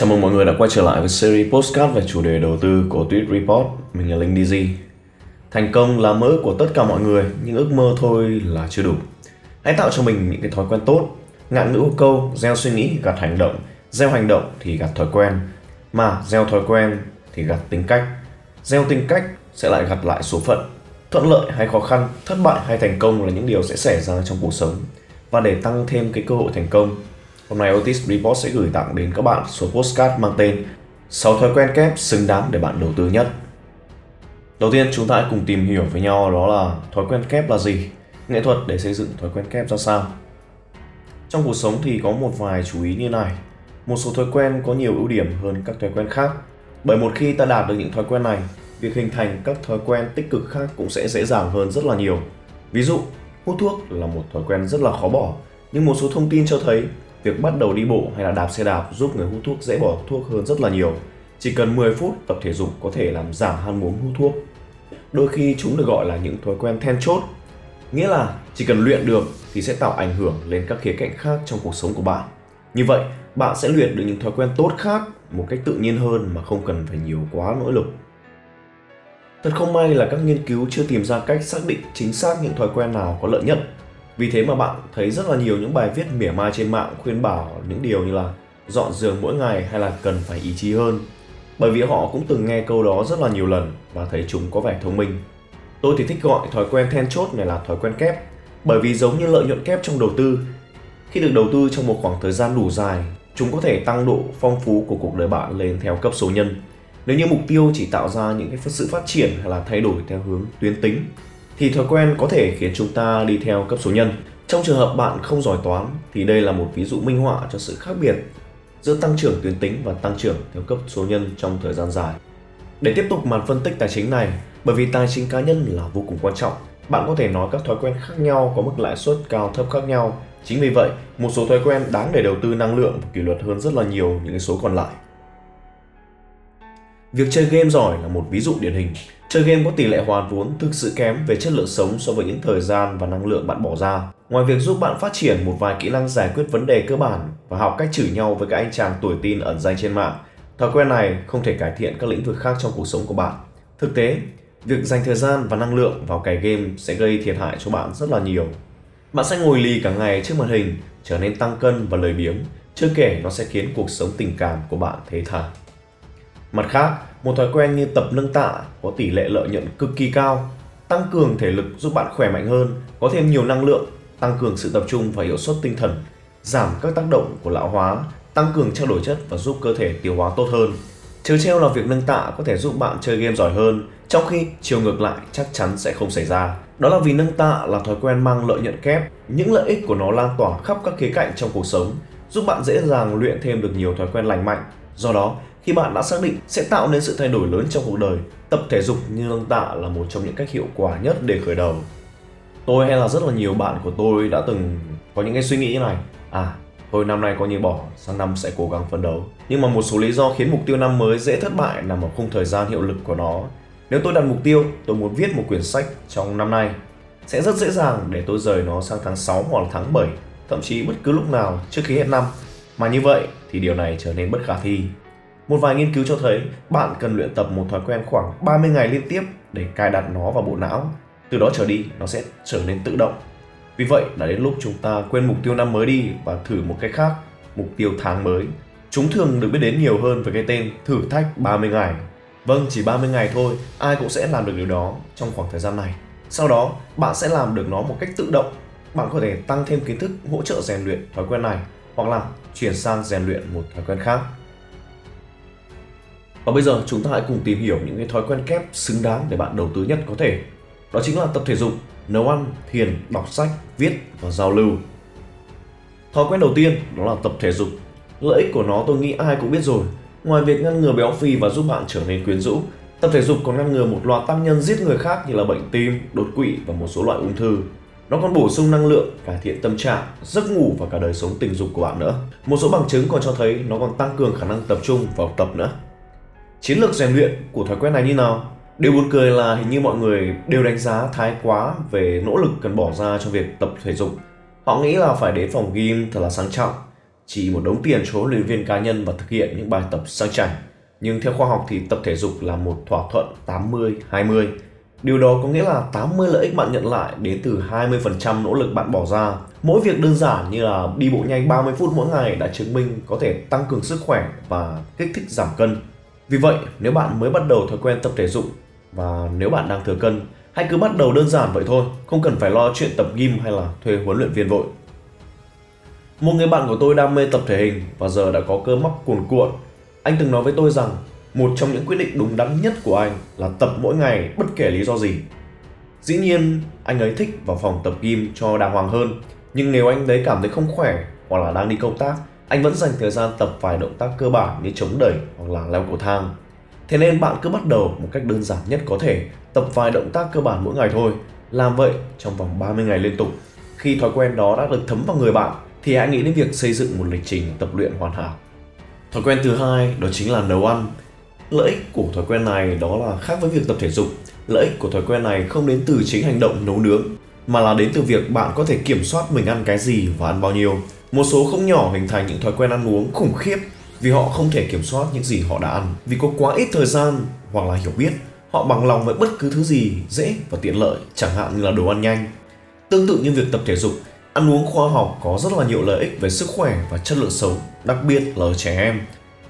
Chào mừng mọi người đã quay trở lại với series postcard về chủ đề đầu tư của Tweet Report. Mình là Linh DZ. Thành công là mơ của tất cả mọi người, nhưng ước mơ thôi là chưa đủ. Hãy tạo cho mình những cái thói quen tốt. Ngạn ngữ câu, gieo suy nghĩ gặt hành động, gieo hành động thì gặt thói quen, mà gieo thói quen thì gặt tính cách. Gieo tính cách sẽ lại gặt lại số phận. Thuận lợi hay khó khăn, thất bại hay thành công là những điều sẽ xảy ra trong cuộc sống. Và để tăng thêm cái cơ hội thành công, Hôm nay Otis Report sẽ gửi tặng đến các bạn số postcard mang tên 6 thói quen kép xứng đáng để bạn đầu tư nhất. Đầu tiên chúng ta hãy cùng tìm hiểu với nhau đó là thói quen kép là gì, nghệ thuật để xây dựng thói quen kép ra sao. Trong cuộc sống thì có một vài chú ý như này. Một số thói quen có nhiều ưu điểm hơn các thói quen khác. Bởi một khi ta đạt được những thói quen này, việc hình thành các thói quen tích cực khác cũng sẽ dễ dàng hơn rất là nhiều. Ví dụ, hút thuốc là một thói quen rất là khó bỏ, nhưng một số thông tin cho thấy Việc bắt đầu đi bộ hay là đạp xe đạp giúp người hút thuốc dễ bỏ thuốc hơn rất là nhiều. Chỉ cần 10 phút tập thể dục có thể làm giảm ham muốn hút thuốc. Đôi khi chúng được gọi là những thói quen then chốt. Nghĩa là chỉ cần luyện được thì sẽ tạo ảnh hưởng lên các khía cạnh khác trong cuộc sống của bạn. Như vậy, bạn sẽ luyện được những thói quen tốt khác một cách tự nhiên hơn mà không cần phải nhiều quá nỗ lực. Thật không may là các nghiên cứu chưa tìm ra cách xác định chính xác những thói quen nào có lợi nhất vì thế mà bạn thấy rất là nhiều những bài viết mỉa mai trên mạng khuyên bảo những điều như là dọn giường mỗi ngày hay là cần phải ý chí hơn. Bởi vì họ cũng từng nghe câu đó rất là nhiều lần và thấy chúng có vẻ thông minh. Tôi thì thích gọi thói quen then chốt này là thói quen kép. Bởi vì giống như lợi nhuận kép trong đầu tư, khi được đầu tư trong một khoảng thời gian đủ dài, chúng có thể tăng độ phong phú của cuộc đời bạn lên theo cấp số nhân. Nếu như mục tiêu chỉ tạo ra những cái sự phát triển hay là thay đổi theo hướng tuyến tính thì thói quen có thể khiến chúng ta đi theo cấp số nhân. Trong trường hợp bạn không giỏi toán thì đây là một ví dụ minh họa cho sự khác biệt giữa tăng trưởng tuyến tính và tăng trưởng theo cấp số nhân trong thời gian dài. Để tiếp tục màn phân tích tài chính này, bởi vì tài chính cá nhân là vô cùng quan trọng, bạn có thể nói các thói quen khác nhau có mức lãi suất cao thấp khác nhau. Chính vì vậy, một số thói quen đáng để đầu tư năng lượng và kỷ luật hơn rất là nhiều những số còn lại. Việc chơi game giỏi là một ví dụ điển hình. Chơi game có tỷ lệ hoàn vốn thực sự kém về chất lượng sống so với những thời gian và năng lượng bạn bỏ ra. Ngoài việc giúp bạn phát triển một vài kỹ năng giải quyết vấn đề cơ bản và học cách chửi nhau với các anh chàng tuổi tin ẩn danh trên mạng, thói quen này không thể cải thiện các lĩnh vực khác trong cuộc sống của bạn. Thực tế, việc dành thời gian và năng lượng vào cày game sẽ gây thiệt hại cho bạn rất là nhiều. Bạn sẽ ngồi lì cả ngày trước màn hình, trở nên tăng cân và lười biếng, chưa kể nó sẽ khiến cuộc sống tình cảm của bạn thế thảm. Mặt khác, một thói quen như tập nâng tạ có tỷ lệ lợi nhuận cực kỳ cao, tăng cường thể lực giúp bạn khỏe mạnh hơn, có thêm nhiều năng lượng, tăng cường sự tập trung và hiệu suất tinh thần, giảm các tác động của lão hóa, tăng cường trao đổi chất và giúp cơ thể tiêu hóa tốt hơn. Trớ treo là việc nâng tạ có thể giúp bạn chơi game giỏi hơn, trong khi chiều ngược lại chắc chắn sẽ không xảy ra. Đó là vì nâng tạ là thói quen mang lợi nhuận kép, những lợi ích của nó lan tỏa khắp các khía cạnh trong cuộc sống, giúp bạn dễ dàng luyện thêm được nhiều thói quen lành mạnh. Do đó, khi bạn đã xác định sẽ tạo nên sự thay đổi lớn trong cuộc đời, tập thể dục như nâng tạ là một trong những cách hiệu quả nhất để khởi đầu. Tôi hay là rất là nhiều bạn của tôi đã từng có những cái suy nghĩ như này. À tôi năm nay coi như bỏ, sang năm sẽ cố gắng phấn đấu. Nhưng mà một số lý do khiến mục tiêu năm mới dễ thất bại nằm ở khung thời gian hiệu lực của nó. Nếu tôi đặt mục tiêu, tôi muốn viết một quyển sách trong năm nay. Sẽ rất dễ dàng để tôi rời nó sang tháng 6 hoặc là tháng 7 thậm chí bất cứ lúc nào trước khi hết năm. Mà như vậy thì điều này trở nên bất khả thi một vài nghiên cứu cho thấy bạn cần luyện tập một thói quen khoảng 30 ngày liên tiếp để cài đặt nó vào bộ não. Từ đó trở đi, nó sẽ trở nên tự động. Vì vậy, đã đến lúc chúng ta quên mục tiêu năm mới đi và thử một cách khác, mục tiêu tháng mới. Chúng thường được biết đến nhiều hơn với cái tên thử thách 30 ngày. Vâng, chỉ 30 ngày thôi, ai cũng sẽ làm được điều đó trong khoảng thời gian này. Sau đó, bạn sẽ làm được nó một cách tự động. Bạn có thể tăng thêm kiến thức hỗ trợ rèn luyện thói quen này hoặc là chuyển sang rèn luyện một thói quen khác. Và bây giờ chúng ta hãy cùng tìm hiểu những cái thói quen kép xứng đáng để bạn đầu tư nhất có thể. Đó chính là tập thể dục, nấu ăn, thiền, đọc sách, viết và giao lưu. Thói quen đầu tiên đó là tập thể dục. Lợi ích của nó tôi nghĩ ai cũng biết rồi. Ngoài việc ngăn ngừa béo phì và giúp bạn trở nên quyến rũ, tập thể dục còn ngăn ngừa một loạt tác nhân giết người khác như là bệnh tim, đột quỵ và một số loại ung thư. Nó còn bổ sung năng lượng, cải thiện tâm trạng, giấc ngủ và cả đời sống tình dục của bạn nữa. Một số bằng chứng còn cho thấy nó còn tăng cường khả năng tập trung và học tập nữa. Chiến lược rèn luyện của thói quen này như nào? Điều buồn cười là hình như mọi người đều đánh giá thái quá về nỗ lực cần bỏ ra cho việc tập thể dục. Họ nghĩ là phải đến phòng gym thật là sang trọng. chỉ một đống tiền cho huấn luyện viên cá nhân và thực hiện những bài tập sang chảnh. Nhưng theo khoa học thì tập thể dục là một thỏa thuận 80-20. Điều đó có nghĩa là 80 lợi ích bạn nhận lại đến từ 20% nỗ lực bạn bỏ ra. Mỗi việc đơn giản như là đi bộ nhanh 30 phút mỗi ngày đã chứng minh có thể tăng cường sức khỏe và kích thích giảm cân. Vì vậy, nếu bạn mới bắt đầu thói quen tập thể dục và nếu bạn đang thừa cân, hãy cứ bắt đầu đơn giản vậy thôi, không cần phải lo chuyện tập gym hay là thuê huấn luyện viên vội. Một người bạn của tôi đam mê tập thể hình và giờ đã có cơ bắp cuồn cuộn. Anh từng nói với tôi rằng một trong những quyết định đúng đắn nhất của anh là tập mỗi ngày bất kể lý do gì. Dĩ nhiên, anh ấy thích vào phòng tập gym cho đàng hoàng hơn, nhưng nếu anh ấy cảm thấy không khỏe hoặc là đang đi công tác, anh vẫn dành thời gian tập vài động tác cơ bản như chống đẩy hoặc là leo cầu thang. Thế nên bạn cứ bắt đầu một cách đơn giản nhất có thể, tập vài động tác cơ bản mỗi ngày thôi. Làm vậy trong vòng 30 ngày liên tục. Khi thói quen đó đã được thấm vào người bạn thì hãy nghĩ đến việc xây dựng một lịch trình tập luyện hoàn hảo. Thói quen thứ hai đó chính là nấu ăn. Lợi ích của thói quen này đó là khác với việc tập thể dục. Lợi ích của thói quen này không đến từ chính hành động nấu nướng mà là đến từ việc bạn có thể kiểm soát mình ăn cái gì và ăn bao nhiêu. Một số không nhỏ hình thành những thói quen ăn uống khủng khiếp vì họ không thể kiểm soát những gì họ đã ăn. Vì có quá ít thời gian hoặc là hiểu biết, họ bằng lòng với bất cứ thứ gì dễ và tiện lợi, chẳng hạn như là đồ ăn nhanh. Tương tự như việc tập thể dục, Ăn uống khoa học có rất là nhiều lợi ích về sức khỏe và chất lượng sống, đặc biệt là ở trẻ em.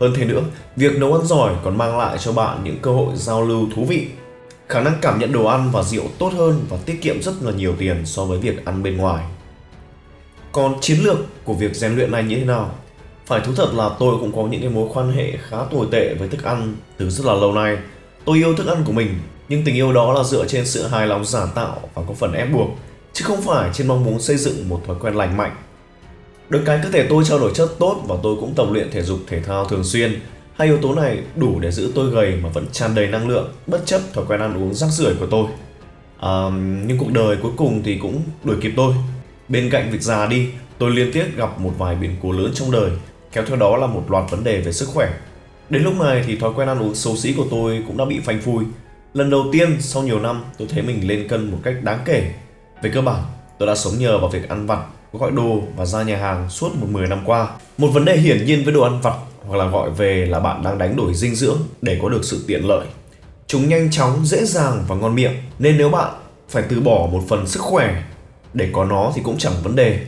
Hơn thế nữa, việc nấu ăn giỏi còn mang lại cho bạn những cơ hội giao lưu thú vị. Khả năng cảm nhận đồ ăn và rượu tốt hơn và tiết kiệm rất là nhiều tiền so với việc ăn bên ngoài. Còn chiến lược của việc rèn luyện này như thế nào? Phải thú thật là tôi cũng có những cái mối quan hệ khá tồi tệ với thức ăn từ rất là lâu nay. Tôi yêu thức ăn của mình, nhưng tình yêu đó là dựa trên sự hài lòng giả tạo và có phần ép buộc chứ không phải trên mong muốn xây dựng một thói quen lành mạnh. Được cái cơ thể tôi trao đổi chất tốt và tôi cũng tập luyện thể dục thể thao thường xuyên. Hai yếu tố này đủ để giữ tôi gầy mà vẫn tràn đầy năng lượng bất chấp thói quen ăn uống rác rưởi của tôi. À, nhưng cuộc đời cuối cùng thì cũng đuổi kịp tôi. Bên cạnh việc già đi, tôi liên tiếp gặp một vài biến cố lớn trong đời, kéo theo đó là một loạt vấn đề về sức khỏe. Đến lúc này thì thói quen ăn uống xấu xí của tôi cũng đã bị phanh phui. Lần đầu tiên sau nhiều năm tôi thấy mình lên cân một cách đáng kể về cơ bản, tôi đã sống nhờ vào việc ăn vặt, gọi đồ và ra nhà hàng suốt một 10 năm qua. Một vấn đề hiển nhiên với đồ ăn vặt hoặc là gọi về là bạn đang đánh đổi dinh dưỡng để có được sự tiện lợi. Chúng nhanh chóng, dễ dàng và ngon miệng, nên nếu bạn phải từ bỏ một phần sức khỏe để có nó thì cũng chẳng vấn đề.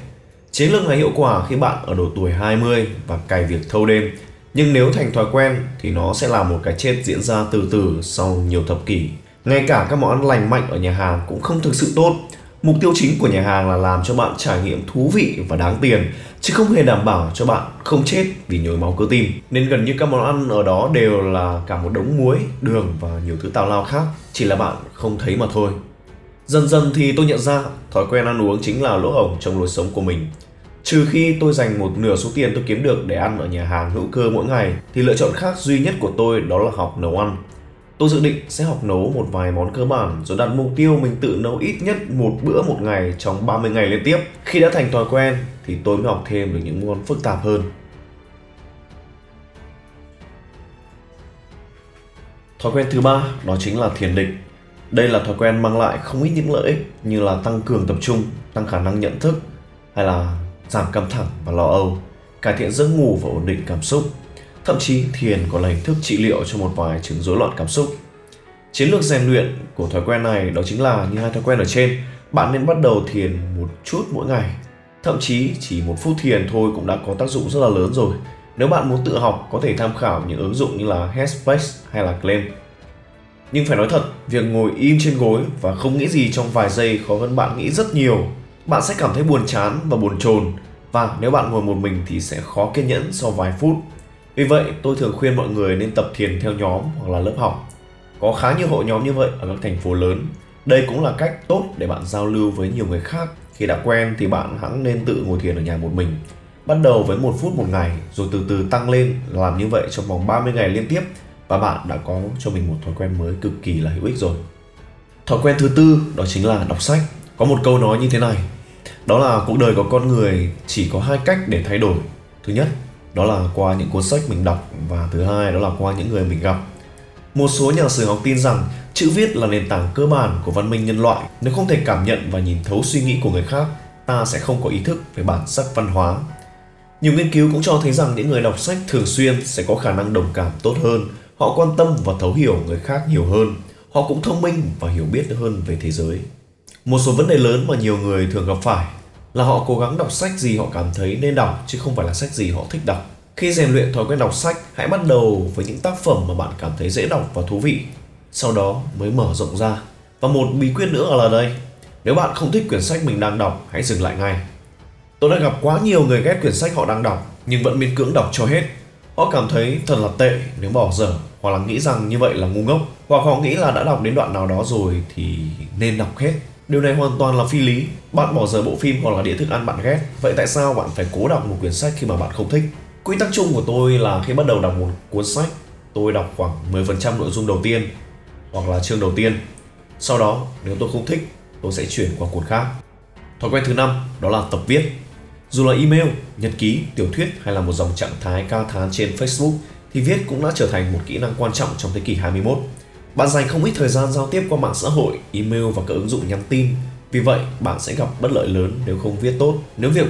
Chiến lược này hiệu quả khi bạn ở độ tuổi 20 và cày việc thâu đêm. Nhưng nếu thành thói quen thì nó sẽ là một cái chết diễn ra từ từ sau nhiều thập kỷ. Ngay cả các món ăn lành mạnh ở nhà hàng cũng không thực sự tốt Mục tiêu chính của nhà hàng là làm cho bạn trải nghiệm thú vị và đáng tiền, chứ không hề đảm bảo cho bạn không chết vì nhồi máu cơ tim. Nên gần như các món ăn ở đó đều là cả một đống muối, đường và nhiều thứ tào lao khác, chỉ là bạn không thấy mà thôi. Dần dần thì tôi nhận ra thói quen ăn uống chính là lỗ hổng trong lối sống của mình. Trừ khi tôi dành một nửa số tiền tôi kiếm được để ăn ở nhà hàng hữu cơ mỗi ngày, thì lựa chọn khác duy nhất của tôi đó là học nấu ăn. Tôi dự định sẽ học nấu một vài món cơ bản rồi đặt mục tiêu mình tự nấu ít nhất một bữa một ngày trong 30 ngày liên tiếp. Khi đã thành thói quen thì tôi mới học thêm được những món phức tạp hơn. Thói quen thứ ba đó chính là thiền định. Đây là thói quen mang lại không ít những lợi ích như là tăng cường tập trung, tăng khả năng nhận thức hay là giảm căng thẳng và lo âu, cải thiện giấc ngủ và ổn định cảm xúc Thậm chí thiền còn là hình thức trị liệu cho một vài chứng rối loạn cảm xúc. Chiến lược rèn luyện của thói quen này đó chính là như hai thói quen ở trên, bạn nên bắt đầu thiền một chút mỗi ngày. Thậm chí chỉ một phút thiền thôi cũng đã có tác dụng rất là lớn rồi. Nếu bạn muốn tự học có thể tham khảo những ứng dụng như là Headspace hay là Calm. Nhưng phải nói thật, việc ngồi im trên gối và không nghĩ gì trong vài giây khó hơn bạn nghĩ rất nhiều. Bạn sẽ cảm thấy buồn chán và buồn chồn và nếu bạn ngồi một mình thì sẽ khó kiên nhẫn sau vài phút vì vậy, tôi thường khuyên mọi người nên tập thiền theo nhóm hoặc là lớp học. Có khá nhiều hội nhóm như vậy ở các thành phố lớn. Đây cũng là cách tốt để bạn giao lưu với nhiều người khác. Khi đã quen thì bạn hẳn nên tự ngồi thiền ở nhà một mình. Bắt đầu với một phút một ngày rồi từ từ tăng lên làm như vậy trong vòng 30 ngày liên tiếp và bạn đã có cho mình một thói quen mới cực kỳ là hữu ích rồi. Thói quen thứ tư đó chính là đọc sách. Có một câu nói như thế này, đó là cuộc đời của con người chỉ có hai cách để thay đổi. Thứ nhất đó là qua những cuốn sách mình đọc và thứ hai đó là qua những người mình gặp một số nhà sử học tin rằng chữ viết là nền tảng cơ bản của văn minh nhân loại nếu không thể cảm nhận và nhìn thấu suy nghĩ của người khác ta sẽ không có ý thức về bản sắc văn hóa Nhiều nghiên cứu cũng cho thấy rằng những người đọc sách thường xuyên sẽ có khả năng đồng cảm tốt hơn, họ quan tâm và thấu hiểu người khác nhiều hơn, họ cũng thông minh và hiểu biết hơn về thế giới. Một số vấn đề lớn mà nhiều người thường gặp phải là họ cố gắng đọc sách gì họ cảm thấy nên đọc chứ không phải là sách gì họ thích đọc. Khi rèn luyện thói quen đọc sách, hãy bắt đầu với những tác phẩm mà bạn cảm thấy dễ đọc và thú vị. Sau đó mới mở rộng ra. Và một bí quyết nữa là đây. Nếu bạn không thích quyển sách mình đang đọc, hãy dừng lại ngay. Tôi đã gặp quá nhiều người ghét quyển sách họ đang đọc nhưng vẫn miễn cưỡng đọc cho hết. Họ cảm thấy thật là tệ nếu bỏ dở hoặc là nghĩ rằng như vậy là ngu ngốc hoặc họ nghĩ là đã đọc đến đoạn nào đó rồi thì nên đọc hết Điều này hoàn toàn là phi lý. Bạn bỏ giờ bộ phim hoặc là đĩa thức ăn bạn ghét. Vậy tại sao bạn phải cố đọc một quyển sách khi mà bạn không thích? Quy tắc chung của tôi là khi bắt đầu đọc một cuốn sách, tôi đọc khoảng 10% nội dung đầu tiên hoặc là chương đầu tiên. Sau đó, nếu tôi không thích, tôi sẽ chuyển qua cuốn khác. Thói quen thứ năm đó là tập viết. Dù là email, nhật ký, tiểu thuyết hay là một dòng trạng thái cao thán trên Facebook thì viết cũng đã trở thành một kỹ năng quan trọng trong thế kỷ 21. Bạn dành không ít thời gian giao tiếp qua mạng xã hội, email và các ứng dụng nhắn tin. Vì vậy, bạn sẽ gặp bất lợi lớn nếu không viết tốt. Nếu việc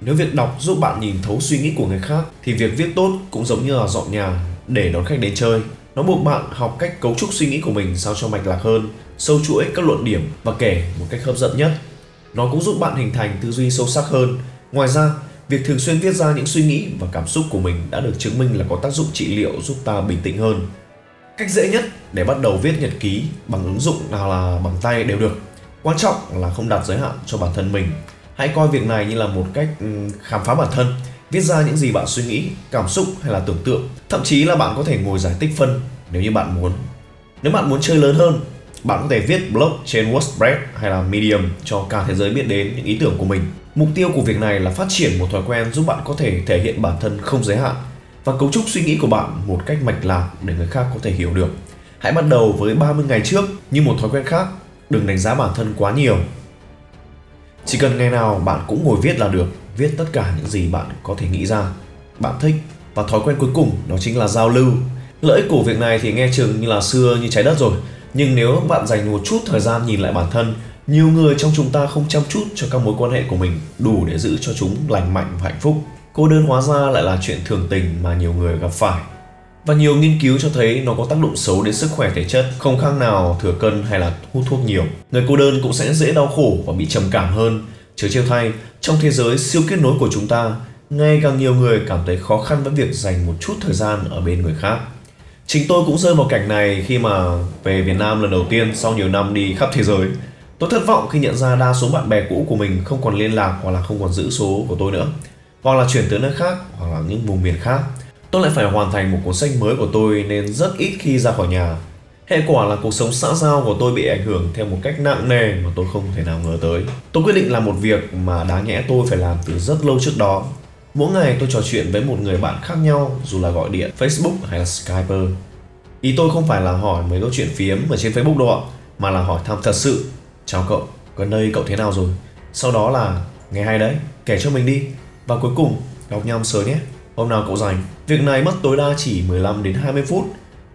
nếu việc đọc giúp bạn nhìn thấu suy nghĩ của người khác thì việc viết tốt cũng giống như là dọn nhà để đón khách đến chơi. Nó buộc bạn học cách cấu trúc suy nghĩ của mình sao cho mạch lạc hơn, sâu chuỗi các luận điểm và kể một cách hấp dẫn nhất. Nó cũng giúp bạn hình thành tư duy sâu sắc hơn. Ngoài ra, việc thường xuyên viết ra những suy nghĩ và cảm xúc của mình đã được chứng minh là có tác dụng trị liệu giúp ta bình tĩnh hơn. Cách dễ nhất để bắt đầu viết nhật ký bằng ứng dụng nào là bằng tay đều được. Quan trọng là không đặt giới hạn cho bản thân mình. Hãy coi việc này như là một cách khám phá bản thân, viết ra những gì bạn suy nghĩ, cảm xúc hay là tưởng tượng. Thậm chí là bạn có thể ngồi giải tích phân nếu như bạn muốn. Nếu bạn muốn chơi lớn hơn, bạn có thể viết blog trên WordPress hay là Medium cho cả thế giới biết đến những ý tưởng của mình. Mục tiêu của việc này là phát triển một thói quen giúp bạn có thể thể hiện bản thân không giới hạn và cấu trúc suy nghĩ của bạn một cách mạch lạc để người khác có thể hiểu được. Hãy bắt đầu với 30 ngày trước như một thói quen khác, đừng đánh giá bản thân quá nhiều. Chỉ cần ngày nào bạn cũng ngồi viết là được, viết tất cả những gì bạn có thể nghĩ ra, bạn thích và thói quen cuối cùng đó chính là giao lưu. Lợi ích của việc này thì nghe chừng như là xưa như trái đất rồi, nhưng nếu bạn dành một chút thời gian nhìn lại bản thân, nhiều người trong chúng ta không chăm chút cho các mối quan hệ của mình đủ để giữ cho chúng lành mạnh và hạnh phúc. Cô đơn hóa ra lại là chuyện thường tình mà nhiều người gặp phải. Và nhiều nghiên cứu cho thấy nó có tác động xấu đến sức khỏe thể chất, không khác nào thừa cân hay là hút thuốc nhiều. Người cô đơn cũng sẽ dễ đau khổ và bị trầm cảm hơn. Chớ trêu thay, trong thế giới siêu kết nối của chúng ta, ngày càng nhiều người cảm thấy khó khăn với việc dành một chút thời gian ở bên người khác. Chính tôi cũng rơi vào cảnh này khi mà về Việt Nam lần đầu tiên sau nhiều năm đi khắp thế giới. Tôi thất vọng khi nhận ra đa số bạn bè cũ của mình không còn liên lạc hoặc là không còn giữ số của tôi nữa. Hoặc là chuyển tới nơi khác, hoặc là những vùng miền khác. Tôi lại phải hoàn thành một cuốn sách mới của tôi nên rất ít khi ra khỏi nhà. Hệ quả là cuộc sống xã giao của tôi bị ảnh hưởng theo một cách nặng nề mà tôi không thể nào ngờ tới. Tôi quyết định làm một việc mà đáng nhẽ tôi phải làm từ rất lâu trước đó. Mỗi ngày tôi trò chuyện với một người bạn khác nhau, dù là gọi điện facebook hay là skype. Ý tôi không phải là hỏi mấy câu chuyện phiếm ở trên facebook đâu ạ, mà là hỏi thăm thật sự chào cậu gần đây cậu thế nào rồi sau đó là nghe hay đấy kể cho mình đi và cuối cùng, gặp nhau sớm nhé. Hôm nào cậu rảnh. Việc này mất tối đa chỉ 15 đến 20 phút.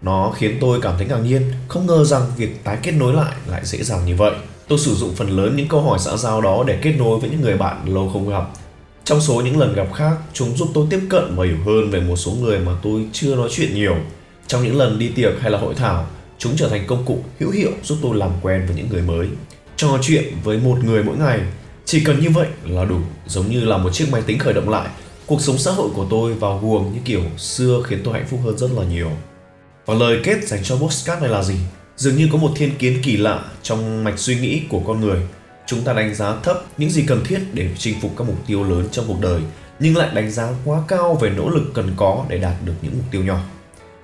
Nó khiến tôi cảm thấy ngạc nhiên, không ngờ rằng việc tái kết nối lại lại dễ dàng như vậy. Tôi sử dụng phần lớn những câu hỏi xã giao đó để kết nối với những người bạn lâu không gặp. Trong số những lần gặp khác, chúng giúp tôi tiếp cận và hiểu hơn về một số người mà tôi chưa nói chuyện nhiều. Trong những lần đi tiệc hay là hội thảo, chúng trở thành công cụ hữu hiệu giúp tôi làm quen với những người mới. Trò chuyện với một người mỗi ngày chỉ cần như vậy là đủ, giống như là một chiếc máy tính khởi động lại. Cuộc sống xã hội của tôi vào guồng như kiểu xưa khiến tôi hạnh phúc hơn rất là nhiều. Và lời kết dành cho postcard này là gì? Dường như có một thiên kiến kỳ lạ trong mạch suy nghĩ của con người. Chúng ta đánh giá thấp những gì cần thiết để chinh phục các mục tiêu lớn trong cuộc đời, nhưng lại đánh giá quá cao về nỗ lực cần có để đạt được những mục tiêu nhỏ.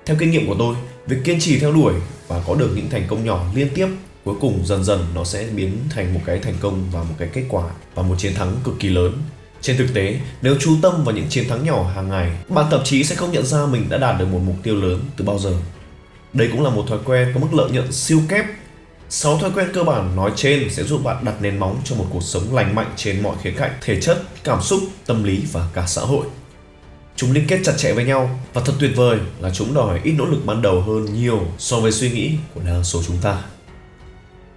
Theo kinh nghiệm của tôi, việc kiên trì theo đuổi và có được những thành công nhỏ liên tiếp cuối cùng dần dần nó sẽ biến thành một cái thành công và một cái kết quả và một chiến thắng cực kỳ lớn trên thực tế, nếu chú tâm vào những chiến thắng nhỏ hàng ngày, bạn thậm chí sẽ không nhận ra mình đã đạt được một mục tiêu lớn từ bao giờ. Đây cũng là một thói quen có mức lợi nhuận siêu kép. 6 thói quen cơ bản nói trên sẽ giúp bạn đặt nền móng cho một cuộc sống lành mạnh trên mọi khía cạnh, thể chất, cảm xúc, tâm lý và cả xã hội. Chúng liên kết chặt chẽ với nhau và thật tuyệt vời là chúng đòi ít nỗ lực ban đầu hơn nhiều so với suy nghĩ của đa số chúng ta.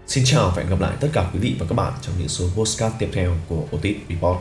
Xin chào và hẹn gặp lại tất cả quý vị và các bạn trong những số postcard tiếp theo của Otis Report.